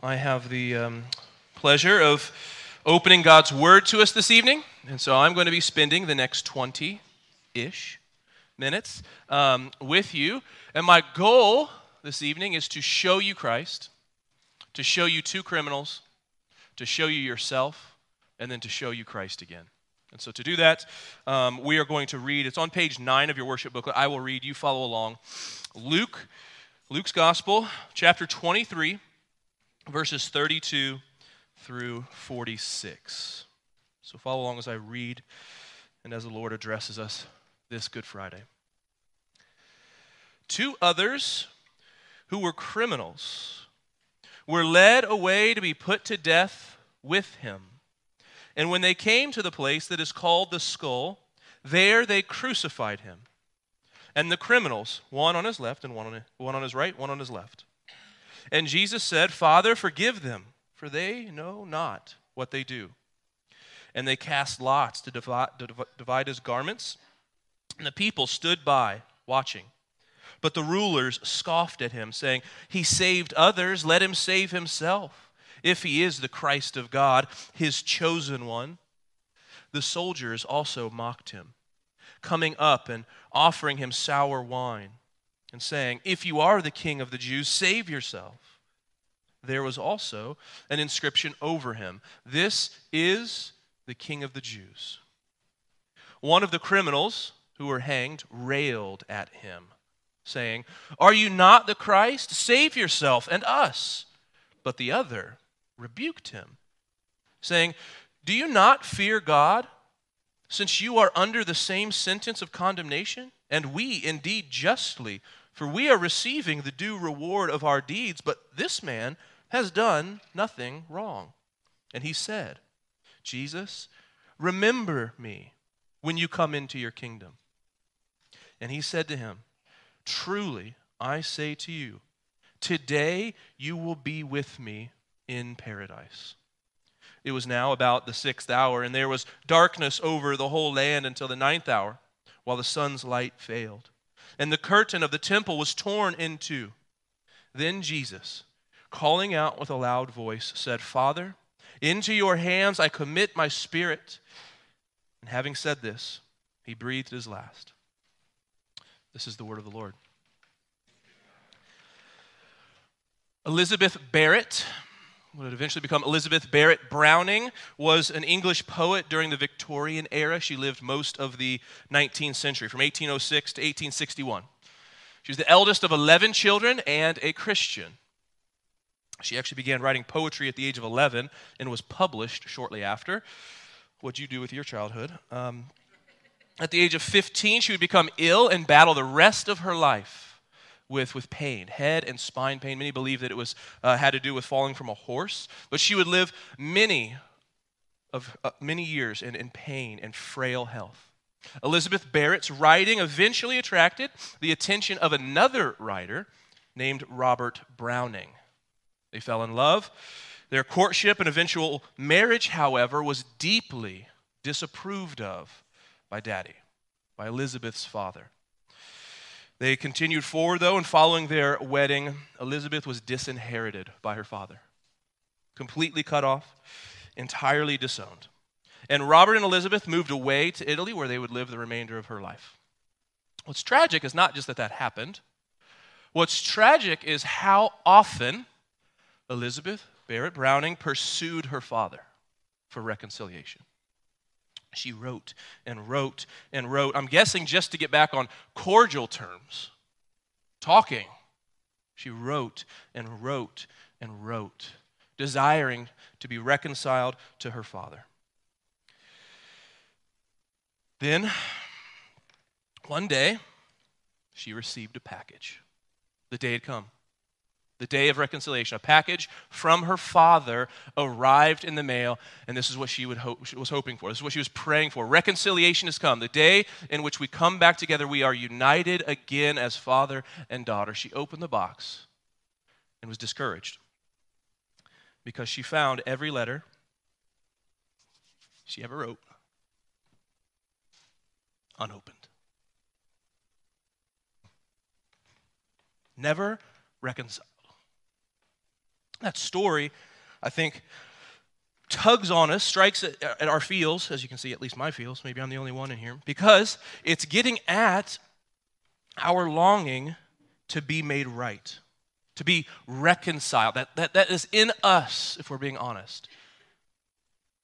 I have the um, pleasure of opening God's Word to us this evening. And so I'm going to be spending the next 20 ish minutes um, with you. And my goal this evening is to show you Christ, to show you two criminals, to show you yourself, and then to show you Christ again. And so to do that, um, we are going to read, it's on page 9 of your worship booklet. I will read, you follow along. Luke, Luke's Gospel, chapter 23 verses 32 through 46. So follow along as I read and as the Lord addresses us this Good Friday. Two others who were criminals were led away to be put to death with him. And when they came to the place that is called the skull, there they crucified him. And the criminals, one on his left and one on, one on his right, one on his left. And Jesus said, Father, forgive them, for they know not what they do. And they cast lots to divide, his garments. And the people stood by, watching. But the rulers scoffed at him, saying, He saved others, let him save himself, if he is the Christ of God, his chosen one. The soldiers also mocked him, coming up and offering him sour wine and saying, If you are the king of the Jews, save yourself. There was also an inscription over him This is the king of the Jews. One of the criminals who were hanged railed at him, saying, Are you not the Christ? Save yourself and us. But the other rebuked him, saying, Do you not fear God, since you are under the same sentence of condemnation? And we indeed justly for we are receiving the due reward of our deeds, but this man has done nothing wrong. And he said, Jesus, remember me when you come into your kingdom. And he said to him, Truly, I say to you, today you will be with me in paradise. It was now about the sixth hour, and there was darkness over the whole land until the ninth hour, while the sun's light failed and the curtain of the temple was torn in two. Then Jesus, calling out with a loud voice, said, Father, into your hands I commit my spirit. And having said this, he breathed his last. This is the word of the Lord. Elizabeth Barrett would eventually become Elizabeth Barrett Browning, was an English poet during the Victorian era. She lived most of the 19th century, from 1806 to 1861. She was the eldest of 11 children and a Christian. She actually began writing poetry at the age of 11 and was published shortly after. What'd you do with your childhood? Um, at the age of 15, she would become ill and battle the rest of her life with, with pain, head and spine pain. Many believe that it was, uh, had to do with falling from a horse, but she would live many, of, uh, many years in, in pain and frail health. Elizabeth Barrett's writing eventually attracted the attention of another writer named Robert Browning. They fell in love. Their courtship and eventual marriage, however, was deeply disapproved of by Daddy, by Elizabeth's father. They continued forward, though, and following their wedding, Elizabeth was disinherited by her father, completely cut off, entirely disowned. And Robert and Elizabeth moved away to Italy where they would live the remainder of her life. What's tragic is not just that that happened, what's tragic is how often Elizabeth Barrett Browning pursued her father for reconciliation. She wrote and wrote and wrote. I'm guessing just to get back on cordial terms, talking. She wrote and wrote and wrote, desiring to be reconciled to her father. Then, one day, she received a package. The day had come the day of reconciliation. A package from her father arrived in the mail, and this is what she, she was hoping for. This is what she was praying for. Reconciliation has come. The day in which we come back together, we are united again as father and daughter. She opened the box and was discouraged because she found every letter she ever wrote unopened. Never reconciled. That story, I think, tugs on us, strikes at, at, our feels, as you can see, at least my feels. Maybe I'm the only one in here, because it's getting at our longing to be made right, to be reconciled. That, that, that is in us, if we're being honest.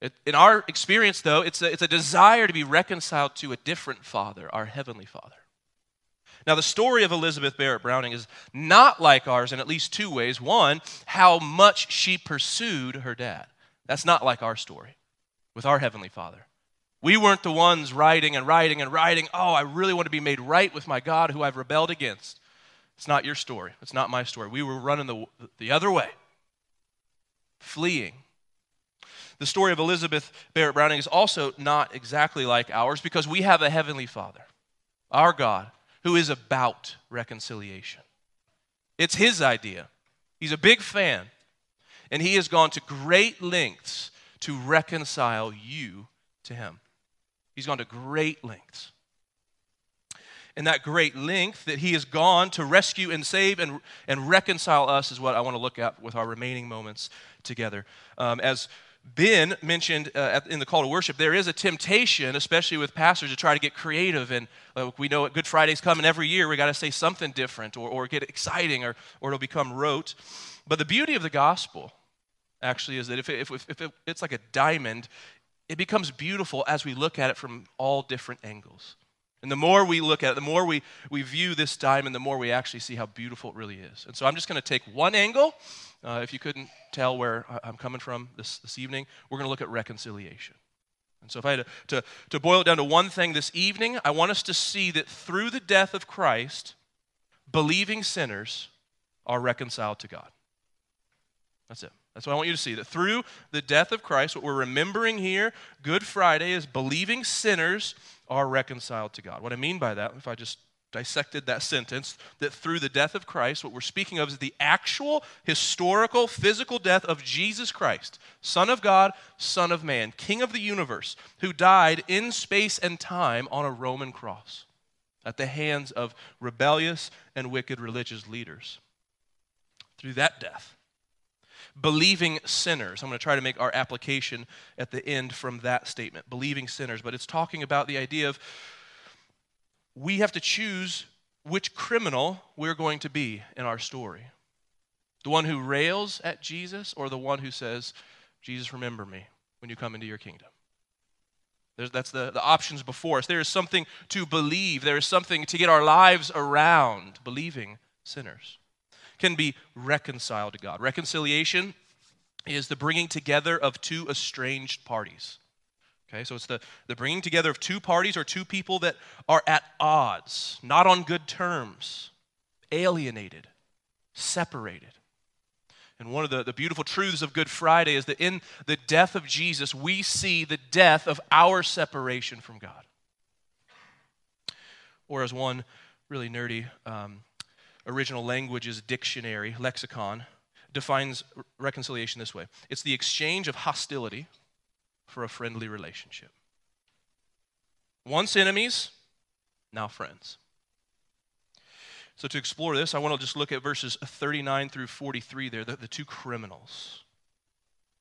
It, in our experience, though, it's a, it's a desire to be reconciled to a different Father, our Heavenly Father. Now, the story of Elizabeth Barrett Browning is not like ours in at least two ways. One, how much she pursued her dad. That's not like our story with our Heavenly Father. We weren't the ones writing and writing and writing, oh, I really want to be made right with my God who I've rebelled against. It's not your story. It's not my story. We were running the, the other way, fleeing. The story of Elizabeth Barrett Browning is also not exactly like ours because we have a Heavenly Father, our God, who is about reconciliation. It's His idea. He's a big fan, and He has gone to great lengths to reconcile you to Him. He's gone to great lengths. And that great length that he has gone to rescue and save and, and reconcile us is what I want to look at with our remaining moments together. Um, as Ben mentioned uh, in the call to worship, there is a temptation, especially with pastors, to try to get creative. And uh, we know Good Friday's coming every year. We got to say something different or, or get exciting or, or it'll become rote. But the beauty of the gospel actually is that if, it, if, if it, it's like a diamond, it becomes beautiful as we look at it from all different angles. And the more we look at it, the more we, we view this diamond, the more we actually see how beautiful it really is. And so I'm just going to take one angle. Uh, if you couldn't tell where I'm coming from this, this evening, we're going to look at reconciliation. And so if I had to, to, to boil it down to one thing this evening, I want us to see that through the death of Christ, believing sinners are reconciled to God. That's it. That's what I want you to see. That through the death of Christ, what we're remembering here, Good Friday, is believing sinners are reconciled to God. What I mean by that, if I just dissected that sentence, that through the death of Christ, what we're speaking of is the actual historical, physical death of Jesus Christ, Son of God, Son of Man, King of the universe, who died in space and time on a Roman cross at the hands of rebellious and wicked religious leaders. Through that death, believing sinners. I'm going to try to make our application at the end from that statement, believing sinners. But it's talking about the idea of we have to choose which criminal we're going to be in our story. The one who rails at Jesus or the one who says, Jesus, remember me when you come into your kingdom. There's, that's the, the options before us. There is something to believe, there is something to get our lives around, believing sinners can be reconciled to God. Reconciliation is the bringing together of two estranged parties. Okay, so it's the, the bringing together of two parties or two people that are at odds, not on good terms, alienated, separated. And one of the, the beautiful truths of Good Friday is that in the death of Jesus, we see the death of our separation from God. Or as one really nerdy um, original languages dictionary, lexicon, defines reconciliation this way it's the exchange of hostility for a friendly relationship. Once enemies, now friends. So, to explore this, I want to just look at verses 39 through 43 there, the, the two criminals.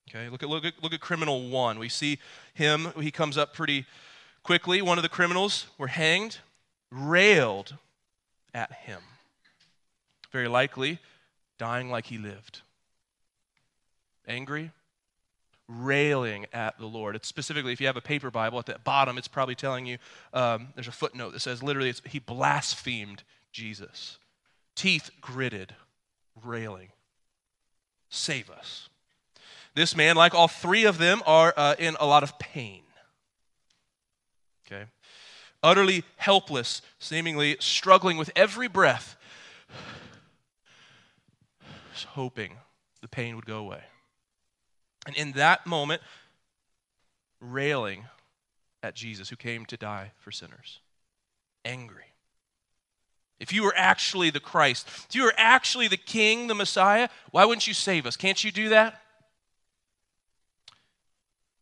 Okay, look at, look, at, look at criminal one. We see him, he comes up pretty quickly. One of the criminals were hanged, railed at him very likely dying like he lived. Angry, railing at the Lord. It's specifically, if you have a paper Bible, at the bottom, it's probably telling you um, there's a footnote that says literally he blasphemed Jesus. Teeth gritted, railing. Save us. This man, like all three of them, are uh, in a lot of pain. Okay? Utterly helpless, seemingly struggling with every breath hoping the pain would go away. And in that moment, railing at Jesus who came to die for sinners, angry. If you were actually the Christ, if you were actually the King, the Messiah, why wouldn't you save us? Can't you do that?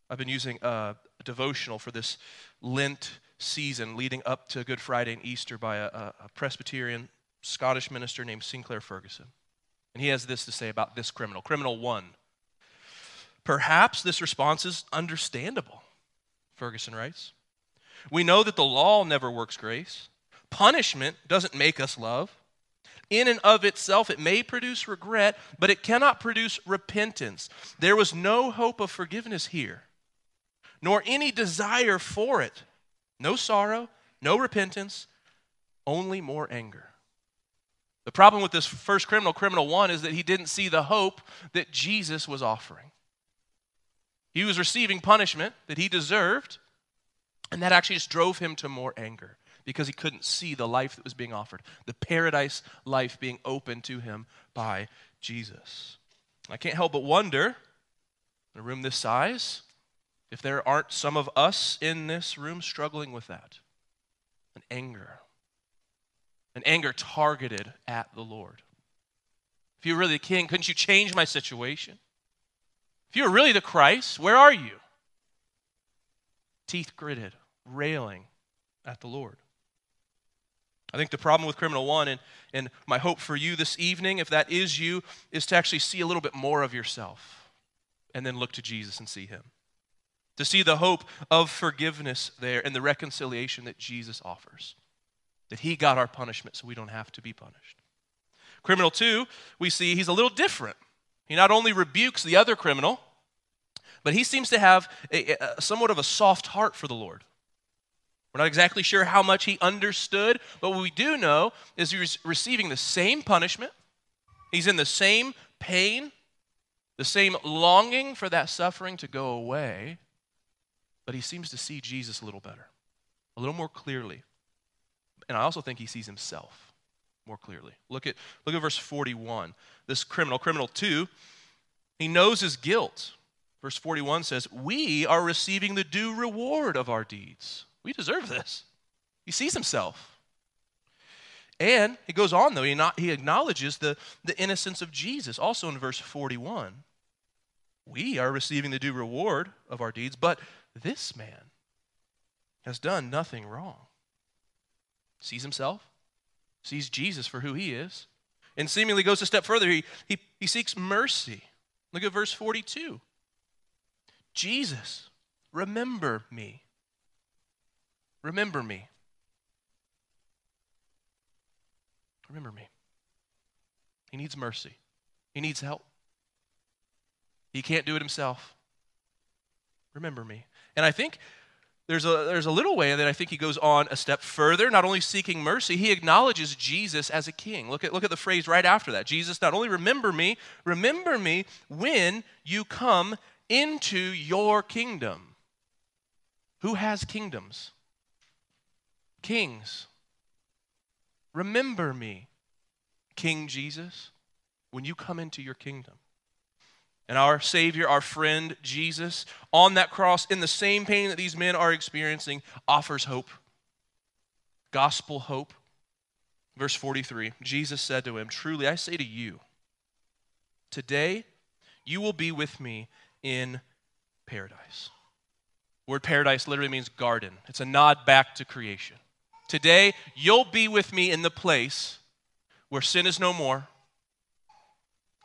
I've been using a devotional for this Lent season leading up to Good Friday and Easter by a, a Presbyterian Scottish minister named Sinclair Ferguson. And he has this to say about this criminal, criminal one. Perhaps this response is understandable, Ferguson writes. We know that the law never works grace. Punishment doesn't make us love. In and of itself, it may produce regret, but it cannot produce repentance. There was no hope of forgiveness here, nor any desire for it. No sorrow, no repentance, only more anger. The problem with this first criminal, criminal one, is that he didn't see the hope that Jesus was offering. He was receiving punishment that he deserved, and that actually just drove him to more anger because he couldn't see the life that was being offered, the paradise life being opened to him by Jesus. I can't help but wonder, in a room this size, if there aren't some of us in this room struggling with that an anger an anger targeted at the Lord. If you're really the king, couldn't you change my situation? If you're really the Christ, where are you? Teeth gritted, railing at the Lord. I think the problem with criminal one, and, and my hope for you this evening, if that is you, is to actually see a little bit more of yourself and then look to Jesus and see him. To see the hope of forgiveness there and the reconciliation that Jesus offers that he got our punishment so we don't have to be punished. Criminal two, we see he's a little different. He not only rebukes the other criminal, but he seems to have a, a, somewhat of a soft heart for the Lord. We're not exactly sure how much he understood, but what we do know is he's receiving the same punishment. He's in the same pain, the same longing for that suffering to go away, but he seems to see Jesus a little better, a little more clearly. And I also think he sees himself more clearly. Look at, look at verse 41. This criminal, criminal 2, he knows his guilt. Verse 41 says, We are receiving the due reward of our deeds. We deserve this. He sees himself. And he goes on, though, he, not, he acknowledges the, the innocence of Jesus, also in verse 41. We are receiving the due reward of our deeds, but this man has done nothing wrong sees himself, sees Jesus for who he is, and seemingly goes a step further. He, he, he seeks mercy. Look at verse 42. Jesus, remember me. Remember me. Remember me. He needs mercy. He needs help. He can't do it himself. Remember me. And I think there's a, there's a little way that I think he goes on a step further, not only seeking mercy, he acknowledges Jesus as a king. Look at, look at the phrase right after that. Jesus, not only remember me, remember me when you come into your kingdom. Who has kingdoms? Kings. Remember me, King Jesus, when you come into your kingdom. And our Savior, our friend Jesus, on that cross, in the same pain that these men are experiencing, offers hope. Gospel hope. Verse 43 Jesus said to him, Truly I say to you, today you will be with me in paradise. The word paradise literally means garden, it's a nod back to creation. Today you'll be with me in the place where sin is no more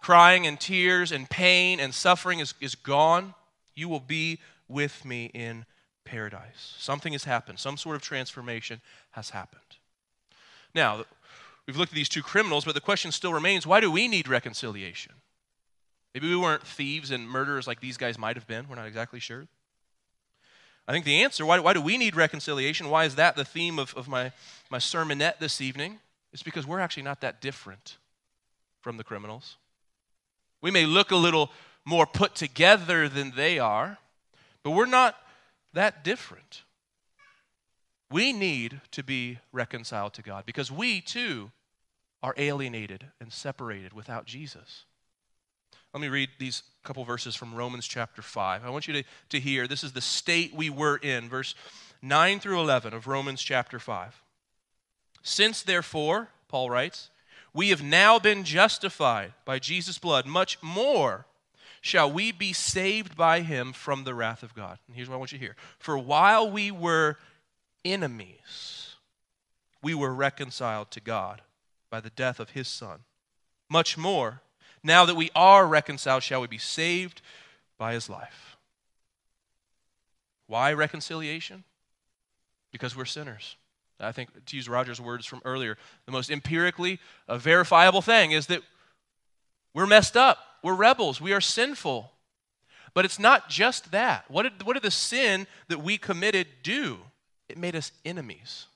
crying and tears and pain and suffering is, is gone, you will be with me in paradise. Something has happened, some sort of transformation has happened. Now, we've looked at these two criminals, but the question still remains why do we need reconciliation? Maybe we weren't thieves and murderers like these guys might have been. We're not exactly sure. I think the answer why, why do we need reconciliation? Why is that the theme of, of my, my sermonette this evening? It's because we're actually not that different from the criminals. We may look a little more put together than they are, but we're not that different. We need to be reconciled to God because we too are alienated and separated without Jesus. Let me read these couple verses from Romans chapter 5. I want you to, to hear this is the state we were in, verse 9 through 11 of Romans chapter 5. Since, therefore, Paul writes, we have now been justified by Jesus' blood. Much more shall we be saved by him from the wrath of God. And here's what I want you to hear. For while we were enemies, we were reconciled to God by the death of his Son. Much more, Now that we are reconciled, shall we be saved by his life? Why reconciliation? Because we're sinners. I think, to use Roger's words from earlier, the most empirically uh, verifiable thing is that we're messed up. We're rebels. We are sinful. But it's not just that. What did, what did the sin that we committed do? It made us enemies.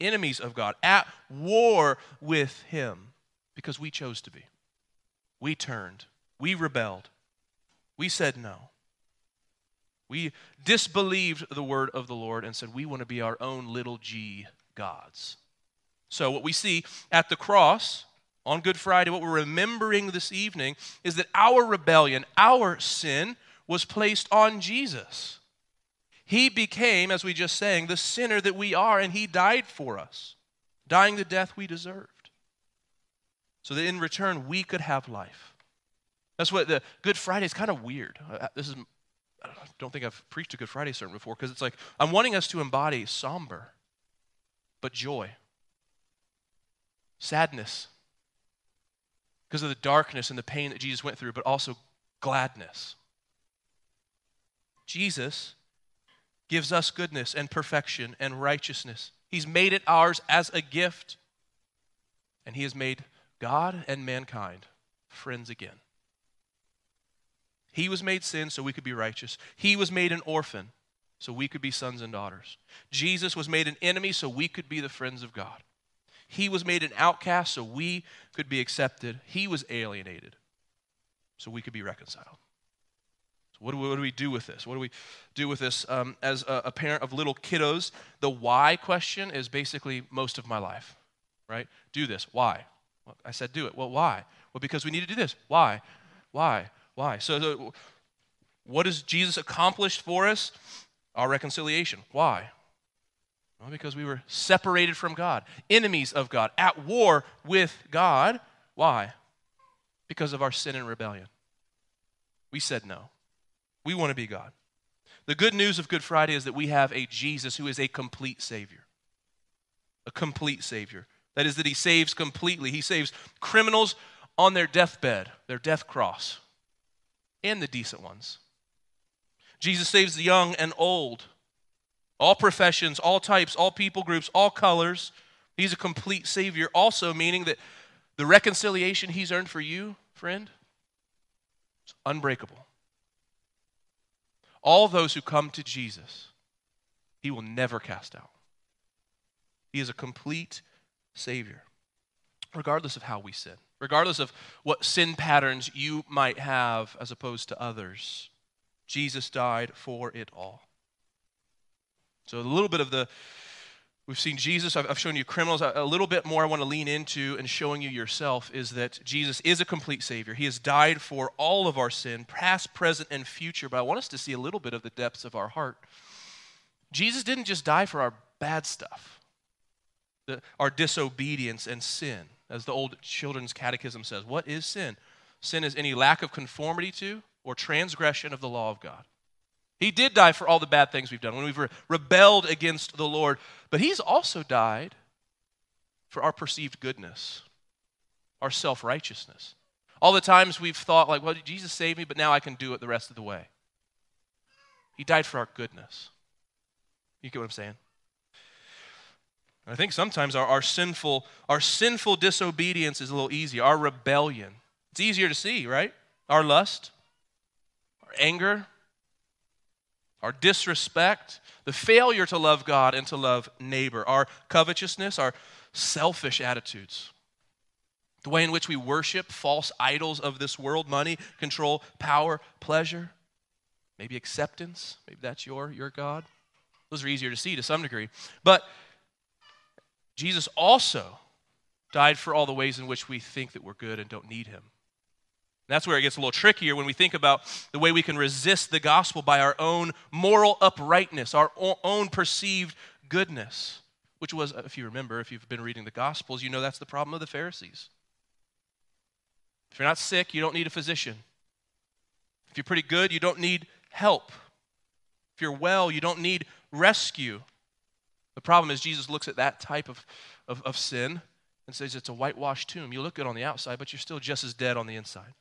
Enemies of God, at war with Him, because we chose to be. We turned. We rebelled. We said no. We disbelieved the word of the Lord and said, we want to be our own little g gods. So, what we see at the cross on Good Friday, what we're remembering this evening, is that our rebellion, our sin, was placed on Jesus. He became, as we just sang, the sinner that we are, and He died for us, dying the death we deserved, so that in return we could have life. That's what the Good Friday is kind of weird. Uh, this is I don't think I've preached a Good Friday sermon before because it's like I'm wanting us to embody somber, but joy, sadness, because of the darkness and the pain that Jesus went through, but also gladness. Jesus gives us goodness and perfection and righteousness. He's made it ours as a gift, and He has made God and mankind friends again. He was made sin so we could be righteous. He was made an orphan so we could be sons and daughters. Jesus was made an enemy so we could be the friends of God. He was made an outcast so we could be accepted. He was alienated so we could be reconciled. So, what do we, what do, we do with this? What do we do with this? Um, as a, a parent of little kiddos, the why question is basically most of my life, right? Do this. Why? Well, I said do it. Well, why? Well, because we need to do this. Why? Why? Why? So, what has Jesus accomplished for us? Our reconciliation. Why? Well, because we were separated from God, enemies of God, at war with God. Why? Because of our sin and rebellion. We said no. We want to be God. The good news of Good Friday is that we have a Jesus who is a complete Savior. A complete Savior. That is, that He saves completely. He saves criminals on their deathbed, their death cross and the decent ones. Jesus saves the young and old, all professions, all types, all people groups, all colors. He's a complete Savior, also meaning that the reconciliation He's earned for you, friend, is unbreakable. All those who come to Jesus, He will never cast out. He is a complete Savior, regardless of how we sin regardless of what sin patterns you might have as opposed to others. Jesus died for it all. So, a little bit of the, we've seen Jesus, I've, shown you criminals. A little bit more I want to lean into and showing you yourself is that Jesus is a complete Savior. He has died for all of our sin, past, present, and future. But I want us to see a little bit of the depths of our heart. Jesus didn't just die for our bad stuff, the, our disobedience and sin as the old children's catechism says. What is sin? Sin is any lack of conformity to or transgression of the law of God. He did die for all the bad things we've done when we've re- rebelled against the Lord, but He's also died for our perceived goodness, our self righteousness. All the times we've thought, like, well, Jesus saved me, but now I can do it the rest of the way. He died for our goodness. You get what I'm saying? I think sometimes our, our sinful our sinful disobedience is a little easier. Our rebellion. It's easier to see, right? Our lust, our anger, our disrespect, the failure to love God and to love neighbor, our covetousness, our selfish attitudes. The way in which we worship false idols of this world, money, control, power, pleasure, maybe acceptance, maybe that's your your God. Those are easier to see to some degree. But Jesus also died for all the ways in which we think that we're good and don't need him. That's where it gets a little trickier when we think about the way we can resist the gospel by our own moral uprightness, our own perceived goodness, which was, if you remember, if you've been reading the gospels, you know that's the problem of the Pharisees. If you're not sick, you don't need a physician. If you're pretty good, you don't need help. If you're well, you don't need rescue. The problem is, Jesus looks at that type of, of, of sin and says it's a whitewashed tomb. You look good on the outside, but you're still just as dead on the inside.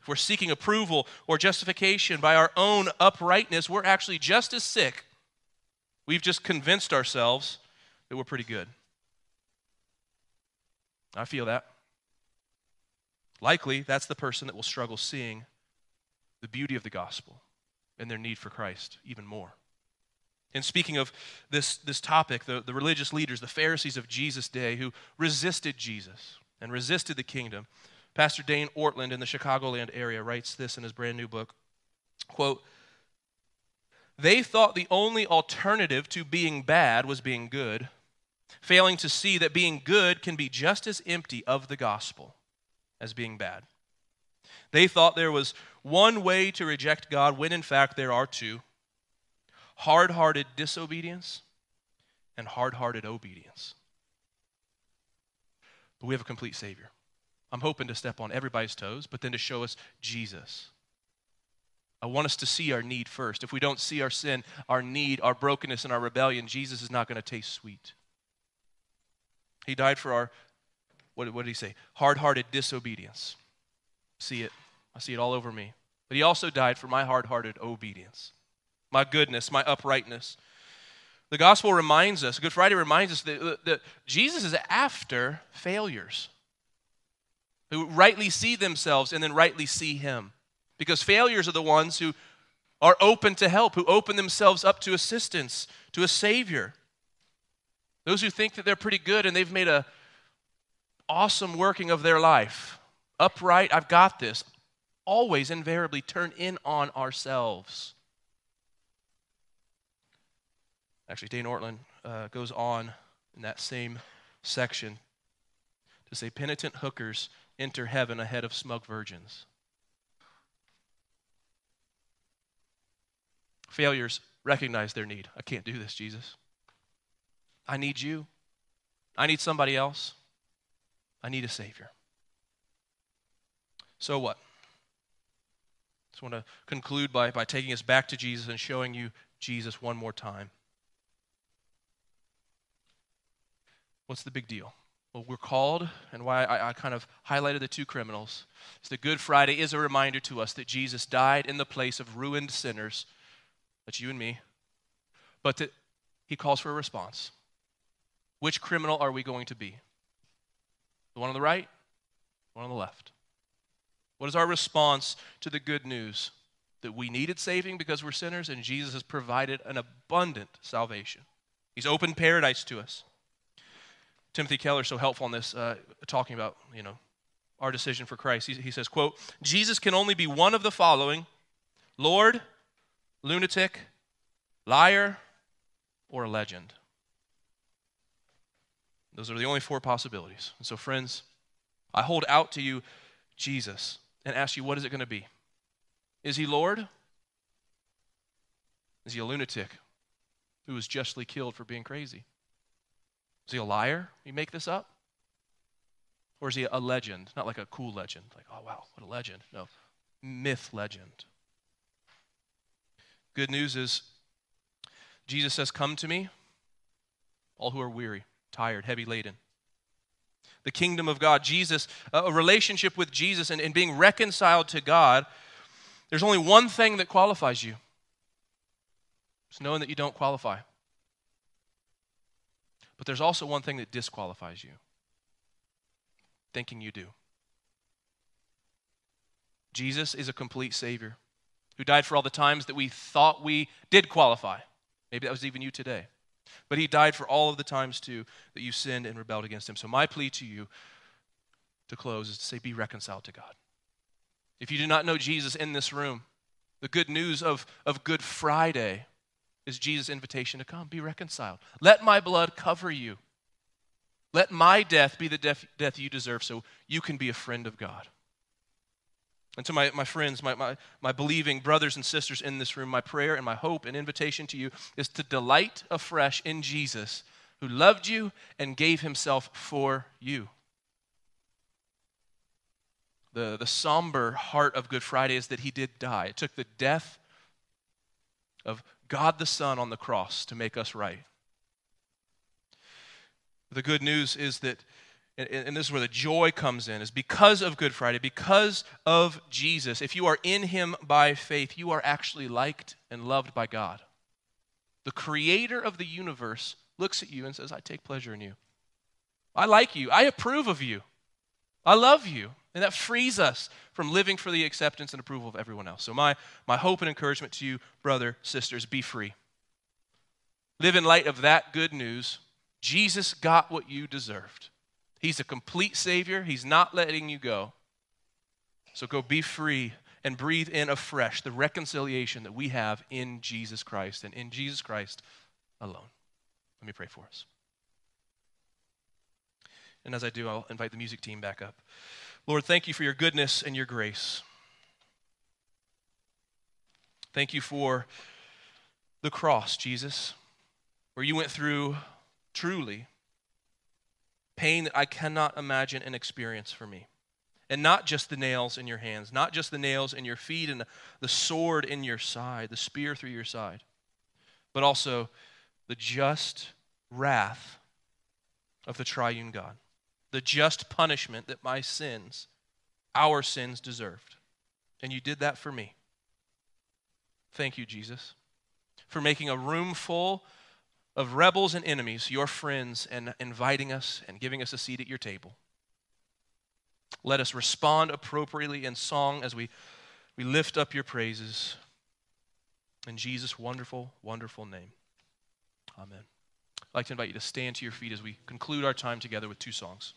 If we're seeking approval or justification by our own uprightness, we're actually just as sick. We've just convinced ourselves that we're pretty good. I feel that. Likely, that's the person that will struggle seeing the beauty of the gospel and their need for Christ even more. And speaking of this, this topic, the, the religious leaders, the Pharisees of Jesus' day who resisted Jesus and resisted the kingdom, Pastor Dane Ortlund in the Chicagoland area writes this in his brand new book. Quote, they thought the only alternative to being bad was being good, failing to see that being good can be just as empty of the gospel as being bad. They thought there was one way to reject God when in fact there are two hard hearted disobedience and hard hearted obedience. But we have a complete Savior. I'm hoping to step on everybody's toes, but then to show us Jesus. I want us to see our need first. If we don't see our sin, our need, our brokenness, and our rebellion, Jesus is not going to taste sweet. He died for our, what, what did he say? Hard hearted disobedience. See it. I see it all over me. But he also died for my hard hearted obedience, my goodness, my uprightness. The gospel reminds us, Good Friday reminds us that, that Jesus is after failures who rightly see themselves and then rightly see him. Because failures are the ones who are open to help, who open themselves up to assistance, to a Savior. Those who think that they're pretty good and they've made a awesome working of their life, upright, I've got this, always invariably turn in on ourselves. Actually, Dane Ortlund uh, goes on in that same section to say penitent hookers enter heaven ahead of smug virgins. Failures recognize their need. I can't do this, Jesus. I need you. I need somebody else. I need a Savior. So what? I just want to conclude by, by taking us back to Jesus and showing you Jesus one more time. What's the big deal? Well, we're called, and why I, I, kind of highlighted the two criminals, is that Good Friday is a reminder to us that Jesus died in the place of ruined sinners, that's you and me, but that he calls for a response. Which criminal are we going to be? The one on the right, the one on the left? What is our response to the good news? That we needed saving because we're sinners, and Jesus has provided an abundant salvation. He's opened paradise to us. Timothy Keller is so helpful on this, uh, talking about you know our decision for Christ. He, he says, "quote Jesus can only be one of the following: Lord, lunatic, liar, or a legend." Those are the only four possibilities. And so, friends, I hold out to you Jesus and ask you, what is it going to be? Is he Lord? Is he a lunatic who was justly killed for being crazy? Is he a liar? You make this up? Or is he a legend? Not like a cool legend, like, oh, wow, what a legend. No, myth legend. Good news is Jesus says, Come to me, all who are weary, tired, heavy laden. The kingdom of God, Jesus, a relationship with Jesus and, and being reconciled to God, there's only one thing that qualifies you. It's knowing that you don't qualify. But there's also one thing that disqualifies you thinking you do. Jesus is a complete Savior who died for all the times that we thought we did qualify. Maybe that was even you today. But He died for all of the times, too, that you sinned and rebelled against Him. So, my plea to you to close is to say, be reconciled to God. If you do not know Jesus in this room, the good news of, of Good Friday is Jesus' invitation to come. Be reconciled. Let my blood cover you. Let my death be the death, death you deserve so you can be a friend of God. And to my, my friends, my, my, my believing brothers and sisters in this room, my prayer and my hope and invitation to you is to delight afresh in Jesus who loved you and gave himself for you. The, the somber heart of Good Friday is that he did die. It took the death of God the Son on the cross to make us right. The good news is that and, this is where the joy comes in, is because of Good Friday, because of Jesus, if you are in him by faith, you are actually liked and loved by God. The creator of the universe looks at you and says, I take pleasure in you. I like you. I approve of you. I love you. And that frees us from living for the acceptance and approval of everyone else. So, my, my hope and encouragement to you, brother, sisters, be free. Live in light of that good news. Jesus got what you deserved. He's a complete Savior, He's not letting you go. So, go be free and breathe in afresh the reconciliation that we have in Jesus Christ and in Jesus Christ alone. Let me pray for us. And as I do, I'll invite the music team back up. Lord, thank you for your goodness and your grace. Thank you for the cross, Jesus, where you went through truly pain that I cannot imagine and experience for me. And not just the nails in your hands, not just the nails in your feet and the sword in your side, the spear through your side, but also the just wrath of the triune God the just punishment that my sins, our sins, deserved. And you did that for me. Thank you, Jesus, for making a room full of rebels and enemies, your friends, and inviting us and giving us a seat at your table. Let us respond appropriately in song as we, we lift up your praises. In Jesus' wonderful, wonderful name. Amen. I'd like to invite you to stand to your feet as we conclude our time together with two songs.